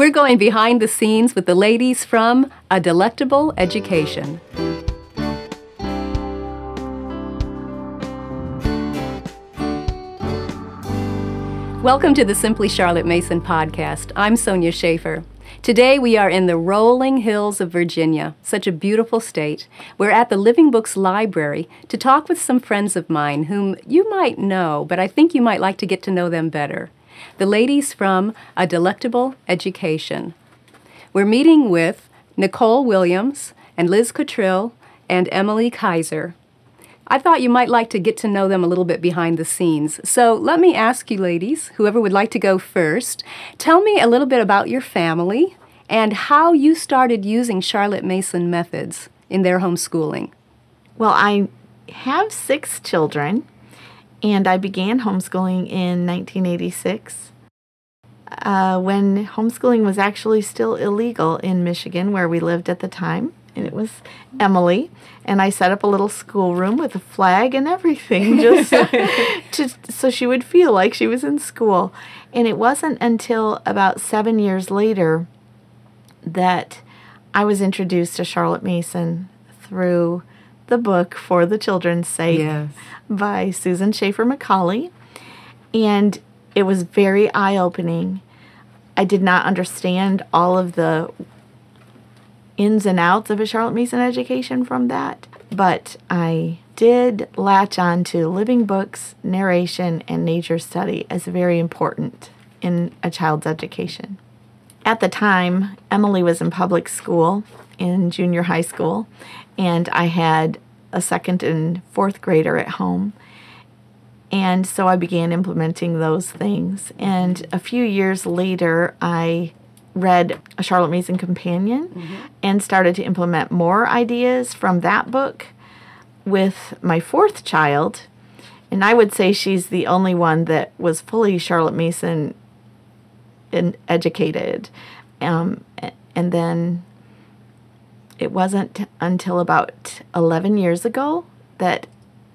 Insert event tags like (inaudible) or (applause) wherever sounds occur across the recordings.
We're going behind the scenes with the ladies from A Delectable Education. Welcome to the Simply Charlotte Mason podcast. I'm Sonya Shafer. Today we are in the rolling hills of Virginia, such a beautiful state. We're at the Living Books Library to talk with some friends of mine whom you might know, but I think you might like to get to know them better. The ladies from A Delectable Education. We're meeting with Nicole Williams and Liz Cottrill and Emily Kiser. I thought you might like to get to know them a little bit behind the scenes. So let me ask you, ladies, whoever would like to go first, tell me a little bit about your family and how you started using Charlotte Mason methods in their homeschooling. Well, I have six children, and I began homeschooling in 1986. Uh, when homeschooling was actually still illegal in Michigan, where we lived at the time and it was Emily. And I set up a little schoolroom with a flag and everything, (laughs) just to, so she would feel like she was in school. And it wasn't until about seven years later that I was introduced to Charlotte Mason through the book For the Children's Sake Yes. by Susan Schaeffer Macaulay. And it was very eye opening. I did not understand all of the ins and outs of a Charlotte Mason education from that, but I did latch on to living books, narration, and nature study as very important in a child's education. At the time, Emily was in public school in junior high school, and I had a second and fourth grader at home. And so I began implementing those things. And a few years later, I read a Charlotte Mason Companion and started to implement more ideas from that book with my fourth child. And I would say she's the only one that was fully Charlotte Mason in, educated. Um, and then it wasn't until about 11 years ago that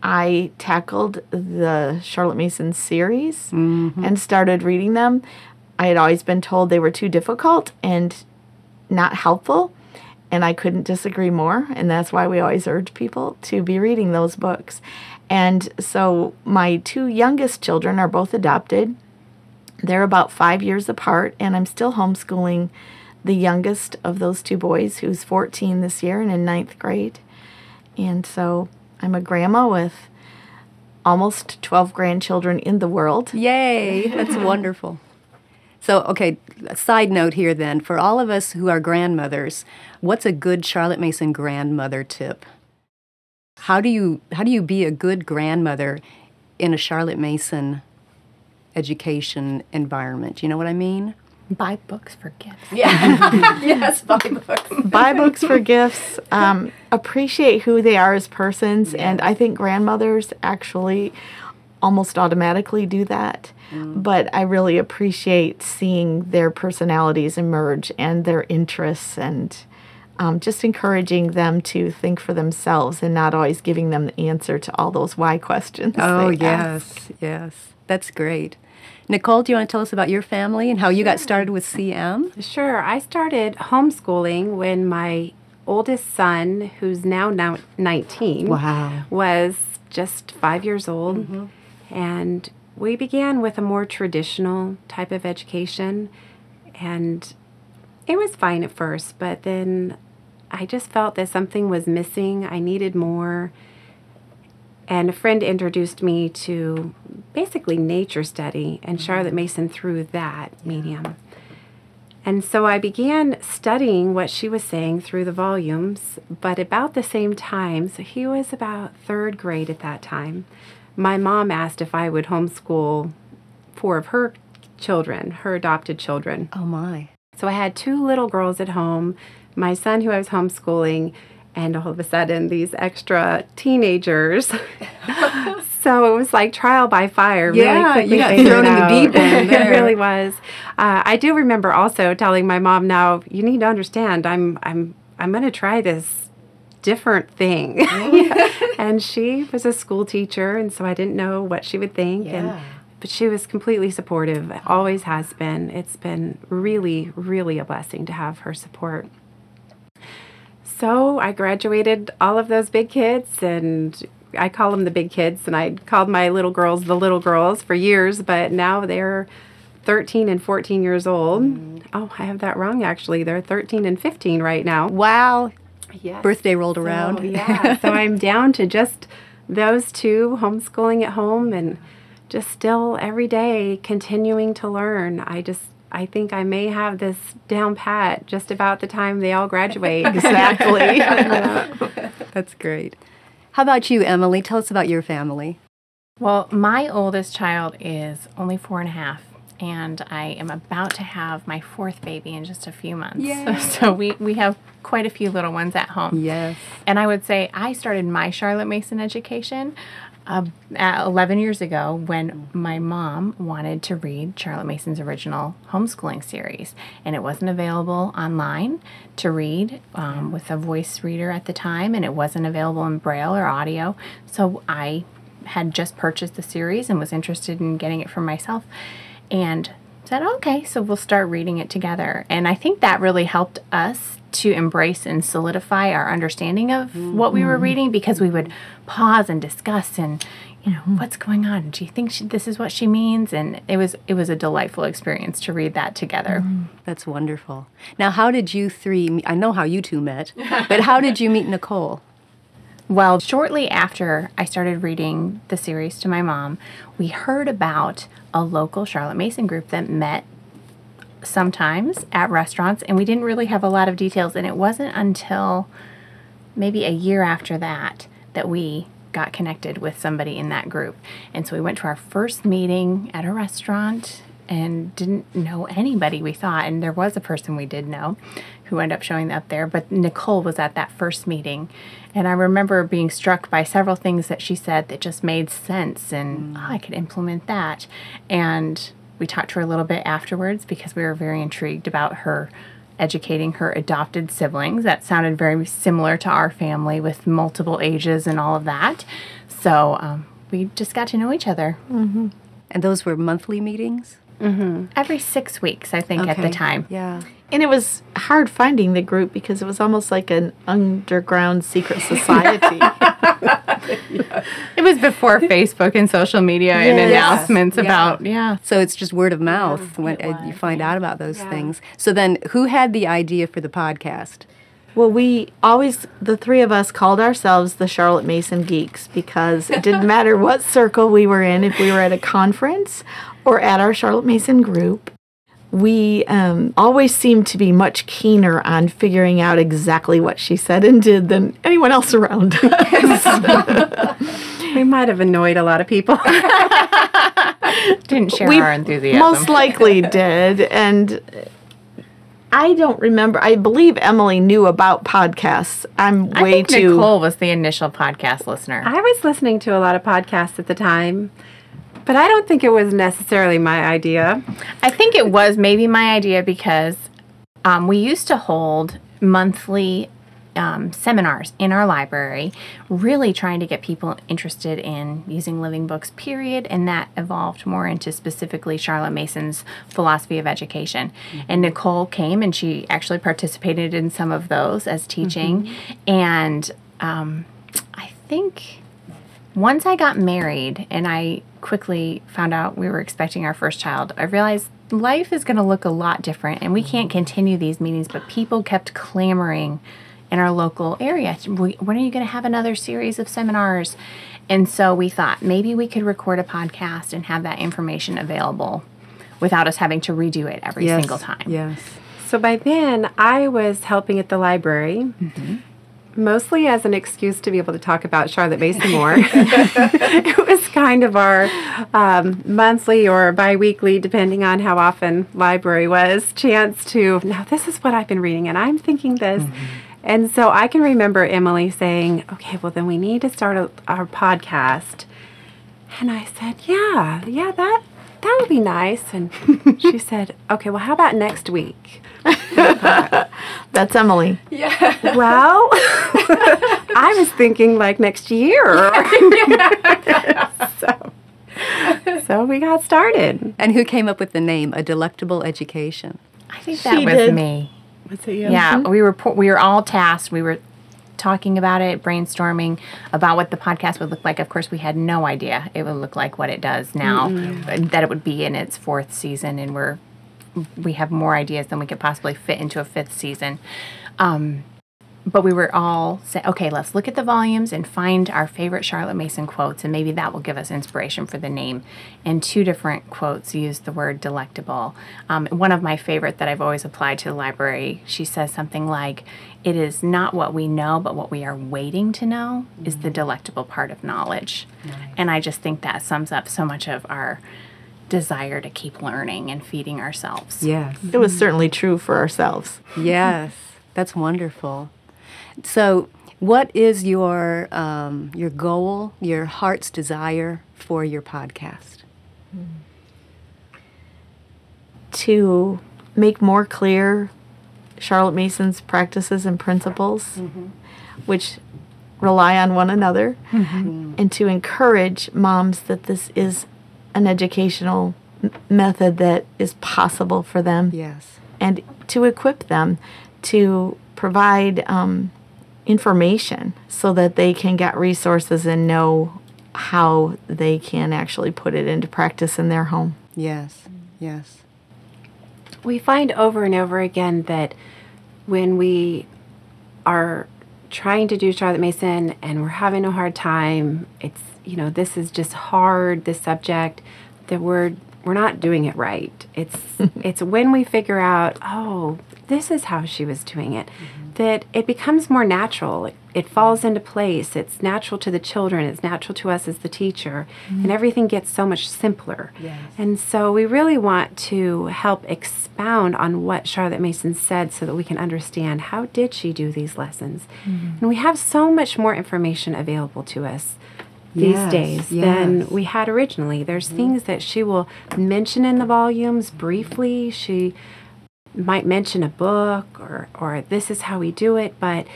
I tackled the Charlotte Mason series mm-hmm. and started reading them. I had always been told they were too difficult and not helpful, and I couldn't disagree more. And that's why we always urge people to be reading those books. And so my two youngest children are both adopted. They're about five years apart, and I'm still homeschooling the youngest of those two boys, who's 14 this year and in ninth grade. And so I'm a grandma with almost 12 grandchildren in the world. Yay, that's (laughs) wonderful. So, okay, a side note here then. For all of us who are grandmothers, what's a good Charlotte Mason grandmother tip? How do you how do you be a good grandmother in a Charlotte Mason education environment? You know what I mean? Buy books for gifts. Yeah. (laughs) yes, buy books. Buy books for gifts, um, appreciate who they are as persons, and I think grandmothers actually almost automatically do that. But I really appreciate seeing their personalities emerge and their interests and um, just encouraging them to think for themselves and not always giving them the answer to all those why questions. Oh, they ask. yes, yes. That's great. Nicole, do you want to tell us about your family and how you got started with CM? Sure. I started homeschooling when my oldest son, who's now, now 19, Wow. was just five years old. Mm-hmm. And we began with a more traditional type of education. And it was fine at first, but then I just felt that something was missing. I needed more. And a friend introduced me to basically nature study and Charlotte mm-hmm. Mason through that medium. And so I began studying what she was saying through the volumes, but about the same time, so he was about third grade at that time, my mom asked if I would homeschool four of her children, her adopted children. Oh, my. So I had two little girls at home, my son who I was homeschooling, and all of a sudden these extra teenagers. (laughs) so it was like trial by fire. Yeah, really quickly you got thrown in the deep end (laughs) it really was. Uh, I do remember also telling my mom, "Now you need to understand, I'm I'm I'm going to try this different thing." (laughs) and she was a school teacher, and so I didn't know what she would think. And but she was completely supportive, always has been. It's been really, really a blessing to have her support. So I graduated all of those big kids, and I call them the big kids, and I called my little girls the little girls for years, but now they're 13 and 14 years old. Mm. Oh, I have that wrong actually. They're 13 and 15 right now. Wow. Yes. Birthday rolled around. So, yeah. (laughs) so I'm down to just those two homeschooling at home and just still every day continuing to learn. I just I think I may have this down pat just about the time they all graduate. (laughs) exactly. (laughs) That's great. How about you, Emily? Tell us about your family. Well, my oldest child is only four and a half, and I am about to have my fourth baby in just a few months. Yay. (laughs) So we, we have quite a few little ones at home. Yes. And I would say I started my Charlotte Mason education uh, 11 years ago when my mom wanted to read Charlotte Mason's original homeschooling series. And it wasn't available online to read um, with a voice reader at the time, and it wasn't available in braille or audio. So I had just purchased the series and was interested in getting it for myself. And said, okay, so we'll start reading it together. And I think that really helped us to embrace and solidify our understanding of mm-hmm. what we were reading because we would pause and discuss and you know mm-hmm. what's going on do you think she, this is what she means and it was it was a delightful experience to read that together mm-hmm. that's wonderful now how did you three i know how you two met but how did you meet nicole well, shortly after I started reading the series to my mom, we heard about a local Charlotte Mason group that met sometimes at restaurants, and we didn't really have a lot of details. And it wasn't until maybe a year after that that we got connected with somebody in that group. And so we went to our first meeting at a restaurant and didn't know anybody, we thought. And there was a person we did know who ended up showing up there, but Nicole was at that first meeting. And I remember being struck by several things that she said that just made sense, and mm. oh, I could implement that. And we talked to her a little bit afterwards because we were very intrigued about her educating her adopted siblings. That sounded very similar to our family with multiple ages and all of that. So um, we just got to know each other. Mm-hmm. And those were monthly meetings? Mm-hmm. Every six weeks, I think, okay. at the time. Yeah. And it was hard finding the group because it was almost like an underground secret society. (laughs) It was before Facebook and social media yes. and announcements yeah. about, yeah. So it's just word of mouth when uh, you find out about those yeah. things. So then, who had the idea for the podcast? Well, we always, the three of us called ourselves the Charlotte Mason Geeks because it didn't (laughs) matter what circle we were in, if we were at a conference or at our Charlotte Mason group. We um, always seemed to be much keener on figuring out exactly what she said and did than anyone else around (laughs) us. we might have annoyed a lot of people. (laughs) Didn't share we our enthusiasm. Most likely did. And I don't remember. I believe Emily knew about podcasts. I'm way I think too. Nicole was the initial podcast listener. I was listening to a lot of podcasts at the time, but I don't think it was necessarily my idea. I think it was maybe my idea because um, we used to hold monthly um, seminars in our library, really trying to get people interested in using living books, period. And that evolved more into specifically Charlotte Mason's philosophy of education. Mm-hmm. And Nicole came and she actually participated in some of those as teaching. Mm-hmm. And um, I think once I got married and I quickly found out we were expecting our first child, I realized life is going to look a lot different and we can't continue these meetings, but people kept clamoring in our local area. When are you going to have another series of seminars? And so we thought maybe we could record a podcast and have that information available without us having to redo it every yes. single time. Yes. So by then, I was helping at the library. Mm-hmm mostly as an excuse to be able to talk about Charlotte Mason more. (laughs) it was kind of our um, monthly or biweekly, depending on how often library was, chance to, now this is what I've been reading and I'm thinking this. Mm-hmm. And so I can remember Emily saying, okay, well, then we need to start a, our podcast. And I said, yeah, yeah, that, that would be nice. And (laughs) she said, okay, well, how about next week? (laughs) That's Emily. Yeah. Well, (laughs) I was thinking like next year. (laughs) (laughs) so, so we got started. And who came up with the name A Delectable Education? I think that She was did. me. Was it you? Yeah, we were po- we were all tasked. We were talking about it, brainstorming about what the podcast would look like. Of course, we had no idea it would look like what it does now. That it would be in its fourth season, and we're we have more ideas than we could possibly fit into a fifth season. Um, but we were all saying, okay, let's look at the volumes and find our favorite Charlotte Mason quotes, and maybe that will give us inspiration for the name. And two different quotes use the word delectable. Um, one of my favorite that I've always applied to the library, she says something like, "It is not what we know, but what we are waiting to know is the delectable part of knowledge." And I just think that sums up so much of our desire to keep learning and feeding ourselves. Yes. It was certainly true for ourselves. Yes, that's wonderful. So, what is your um, your goal, your heart's desire for your podcast? To make more clear Charlotte Mason's practices and principles, which rely on one another, and to encourage moms that this is an educational m- method that is possible for them. Yes. and to equip them to provide um, information so that they can get resources and know how they can actually put it into practice in their home. Yes. Yes. we find over and over again that when we are trying to do Charlotte Mason and we're having a hard time, it's you know this is just hard. This subject, that we're we're not doing it right. It's (laughs) it's when we figure out, oh, this is how she was doing it, mm-hmm. that it becomes more natural. It, it falls into place. It's natural to the children. It's natural to us as the teacher, mm-hmm. and everything gets so much simpler. Yes. And so we really want to help expound on what Charlotte Mason said so that we can understand how did she do these lessons. Mm-hmm. And we have so much more information available to us these Yes, days yes. than we had originally. There's things that she will mention in the volumes briefly. She might mention a book or or this is how we do it, but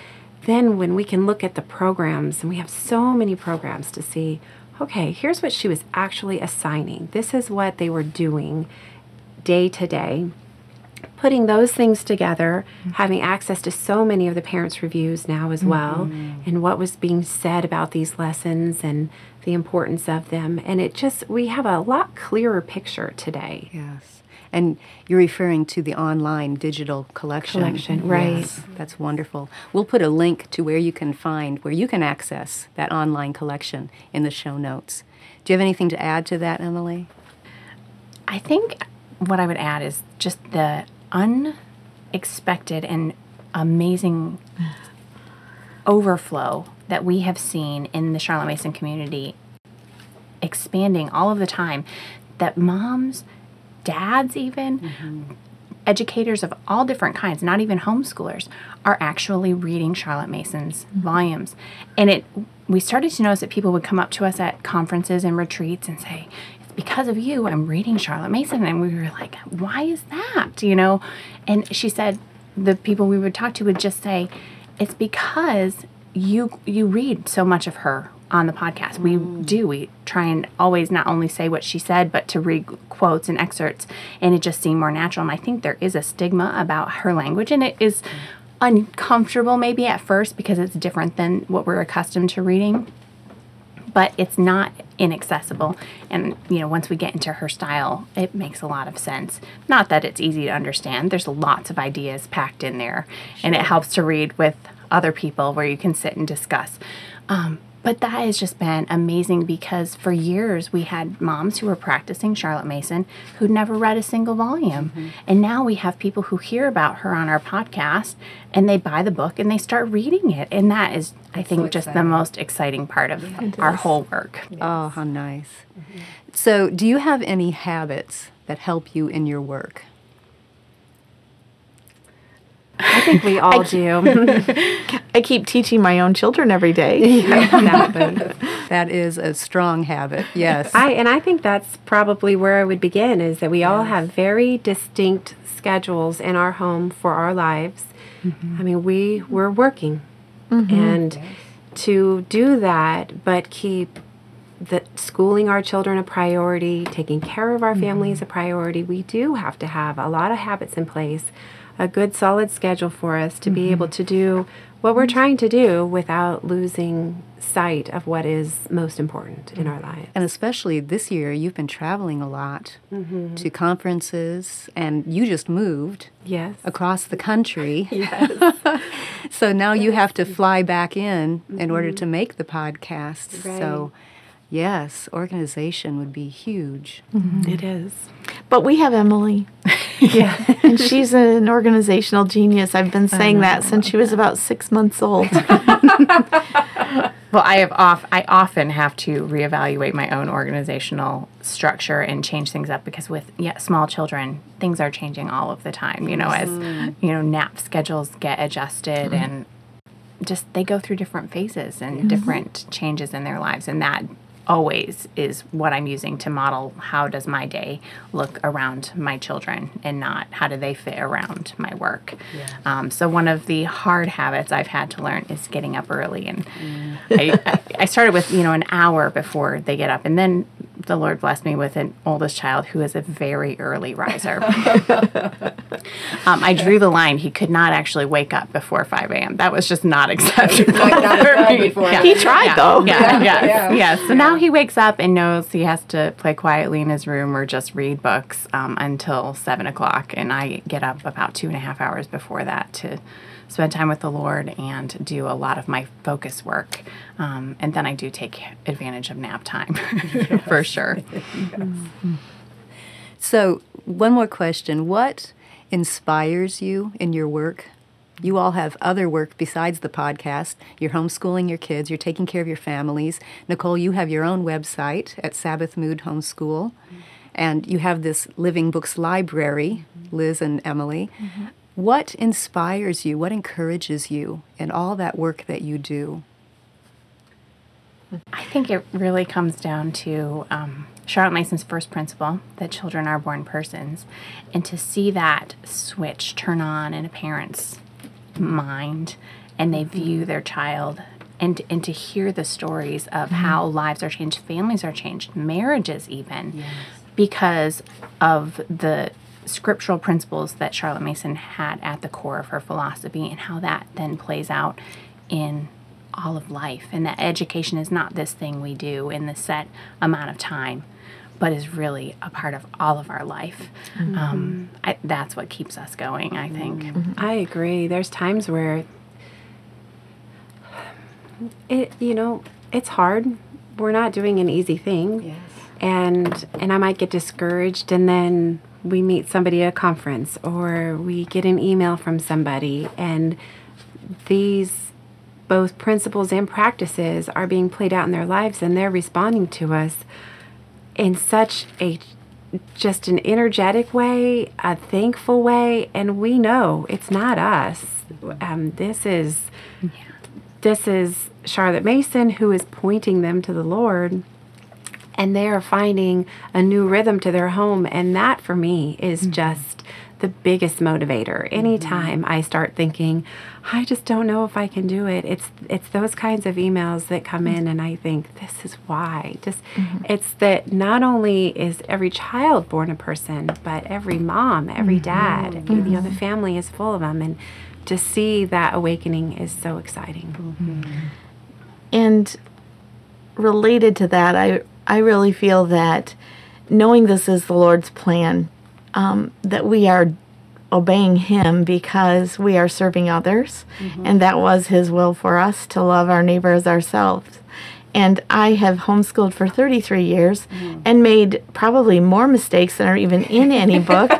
then when we can look at the programs and we have so many programs to see, okay, here's what she was actually assigning. This is what they were doing day to day. Putting those things together, mm-hmm. having access to so many of the parents' reviews now as mm-hmm. well, and what was being said about these lessons and the importance of them. And it just, we have a lot clearer picture today. Yes. And you're referring to the online digital collection. Collection, right. Yes, that's wonderful. We'll put a link to where you can find, where you can access that online collection in the show notes. Do you have anything to add to that, Emily? I think what I would add is just the unexpected and amazing overflow that we have seen in the Charlotte Mason community expanding all of the time that moms, dads even mm-hmm. educators of all different kinds, not even homeschoolers, are actually reading Charlotte Mason's mm-hmm. volumes. And it we started to notice that people would come up to us at conferences and retreats and say, because of you, I'm reading Charlotte Mason. And we were like, Why is that? You know? And she said the people we would talk to would just say, It's because you you read so much of her on the podcast. We mm. do. We try and always not only say what she said, but to read quotes and excerpts, and it just seemed more natural. And I think there is a stigma about her language, and it is mm. uncomfortable maybe at first because it's different than what we're accustomed to reading. But it's not inaccessible, and you know, once we get into her style, it makes a lot of sense. Not that it's easy to understand. There's lots of ideas packed in there, and it helps to read with other people where you can sit and discuss. Um, but that has just been amazing because for years we had moms who were practicing Charlotte Mason who'd never read a single volume. And now we have people who hear about her on our podcast and they buy the book and they start reading it. And that is, I think, just the most exciting part of our whole work. Oh, how nice. So, do you have any habits that help you in your work? I think we (laughs) all do. (laughs) (laughs) I keep teaching my own children every day. exactly. That is a strong habit, yes. I and I think that's probably where I would begin is that we all have very distinct schedules in our home for our lives. Mm-hmm. I mean, we we're working, mm-hmm. and to do that, but keep that schooling our children a priority, taking care of our mm-hmm. families a priority, we do have to have a lot of habits in place, a good solid schedule for us to be mm-hmm. able to do what we're trying to do without losing sight of what is most important in our lives. And especially this year, you've been traveling a lot mm-hmm. to conferences, and you just moved Yes. across the country. (laughs) Yes. (laughs) so now you have to fly back in in order mm-hmm. to make the podcast. So, yes, organization would be huge. Mm-hmm. It is. But we have Emily. (laughs) yeah. (laughs) and she's an organizational genius. I've been saying that since she was about six months old. (laughs) Well, I have off. I often have to reevaluate my own organizational structure and change things up because with yeah, small children, things are changing all of the time. You know, as mm-hmm. you know, nap schedules get adjusted mm-hmm. and just they go through different phases and different changes in their lives, and that always is what I'm using to model how does my day look around my children and not how do they fit around my work. Um, so one of the hard habits I've had to learn is getting up early, and I, I, I started with you know an hour before they get up, and then the Lord blessed me with an oldest child who is a very early riser. (laughs) um, I drew the line; he could not actually wake up before 5 a.m. That was just not (laughs) acceptable for me. Yeah. He tried, though. Yeah, yeah, yeah. So now he wakes up and knows he has to play quietly in his room or just read books um, until seven o'clock, and I get up about two and a half hours before that to spend time with the Lord and do a lot of my focus work. Um, and then I do take advantage of nap time (laughs) for sure. (laughs) So, one more question What inspires you in your work? You all have other work besides the podcast. You're homeschooling your kids, you're taking care of your families. Nicole, you have your own website at Sabbath Mood Homeschool, mm-hmm. and you have this Living Books Library, mm-hmm. Liz and Emily. Mm-hmm. What inspires you? What encourages you in all that work that you do? I think it really comes down to um, Charlotte Mason's first principle that children are born persons, and to see that switch turn on in a parent's mind and they view their child. And, and to hear the stories of how lives are changed, families are changed, marriages even, because of the scriptural principles that Charlotte Mason had at the core of her philosophy and how that then plays out in all of life and that education is not this thing we do in this set amount of time but is really a part of all of our life um, I, that's what keeps us going i think I agree. There's times where it you know, it's hard. We're not doing an easy thing. Yes. And and I might get discouraged and then we meet somebody at a conference or we get an email from somebody and these both principles and practices are being played out in their lives and they're responding to us in such a just an energetic way, a thankful way, and we know it's not us. Um, this is this is Charlotte Mason who is pointing them to the Lord, and they are finding a new rhythm to their home, and that for me is mm-hmm. just the biggest motivator. Mm-hmm. Anytime I start thinking, I just don't know if I can do it. It's it's those kinds of emails that come in and I think this is why. Just mm-hmm. it's that not only is every child born a person, but every mom, every dad, you know, the family is full of them and to see that awakening is so exciting. And related to that, I I really feel that knowing this is the Lord's plan, um, that we are obeying Him because we are serving others, and that was His will for us to love our neighbor as ourselves. And I have homeschooled for 33 years and made probably more mistakes than are even in any (laughs) book.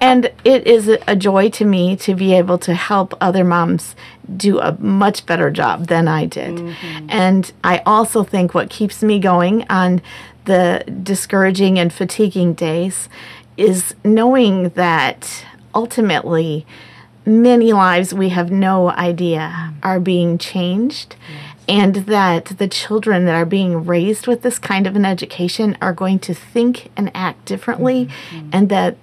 and it is a- joy to me to be able to help other moms do a much better job than I did. Mm-hmm. And I also think what keeps me going on the discouraging and fatiguing days is knowing that ultimately many lives we have no idea are being changed and that the children that are being raised with this kind of an education are going to think and act differently mm-hmm. and that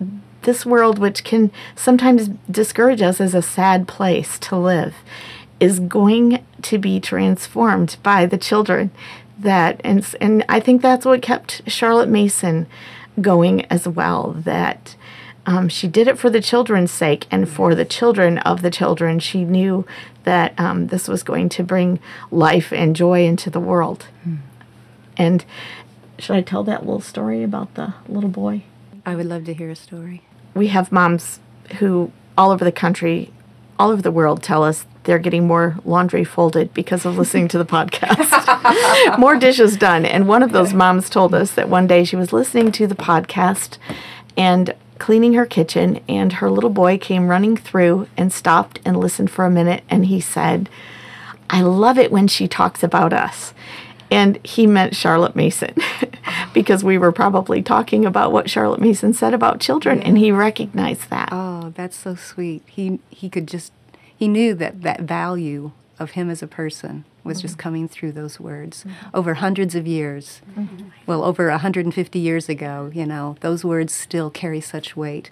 this world which can sometimes discourage us as a sad place to live is going to be transformed by the children that and and I think that's what kept Charlotte Mason going as well that um, she did it for the children's sake and for the children of the children she knew that um, this was going to bring life and joy into the world and should I tell that little story about the little boy I would love to hear a story. we have moms who all over the country, all over the world tell us they're getting more laundry folded because of listening to the podcast. (laughs) more dishes done. And one of those moms told us that one day she was listening to the podcast and cleaning her kitchen, and her little boy came running through and stopped and listened for a minute. And he said, I love it when she talks about us. And he meant Charlotte Mason (laughs) because we were probably talking about what Charlotte Mason said about children, and he recognized that. Oh, that's so sweet. He he could just he knew that that value of him as a person was just mm-hmm. coming through those words mm-hmm. over hundreds of years. Mm-hmm. Well, over 150 years ago, you know, those words still carry such weight.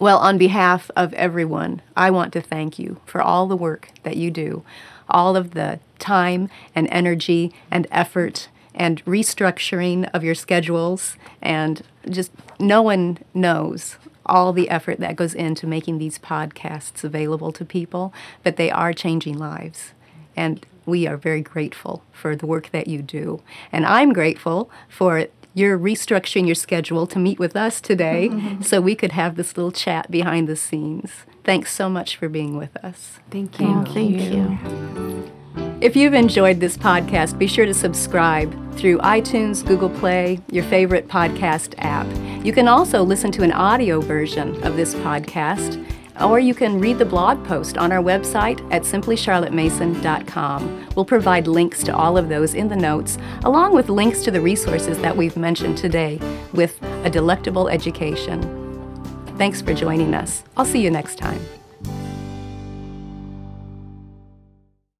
Well, on behalf of everyone, I want to thank you for all the work that you do, all of the time and energy and effort and restructuring of your schedules, and just no one knows all the effort that goes into making these podcasts available to people, but they are changing lives. And we are very grateful for the work that you do. And I'm grateful for your restructuring your schedule to meet with us today (laughs) so we could have this little chat behind the scenes. Thanks so much for being with us. Thank you. Oh, thank you. If you've enjoyed this podcast, be sure to subscribe through iTunes, Google Play, your favorite podcast app. You can also listen to an audio version of this podcast, or you can read the blog post on our website at simplycharlottemason.com. We'll provide links to all of those in the notes, along with links to the resources that we've mentioned today with a delectable education. Thanks for joining us. I'll see you next time.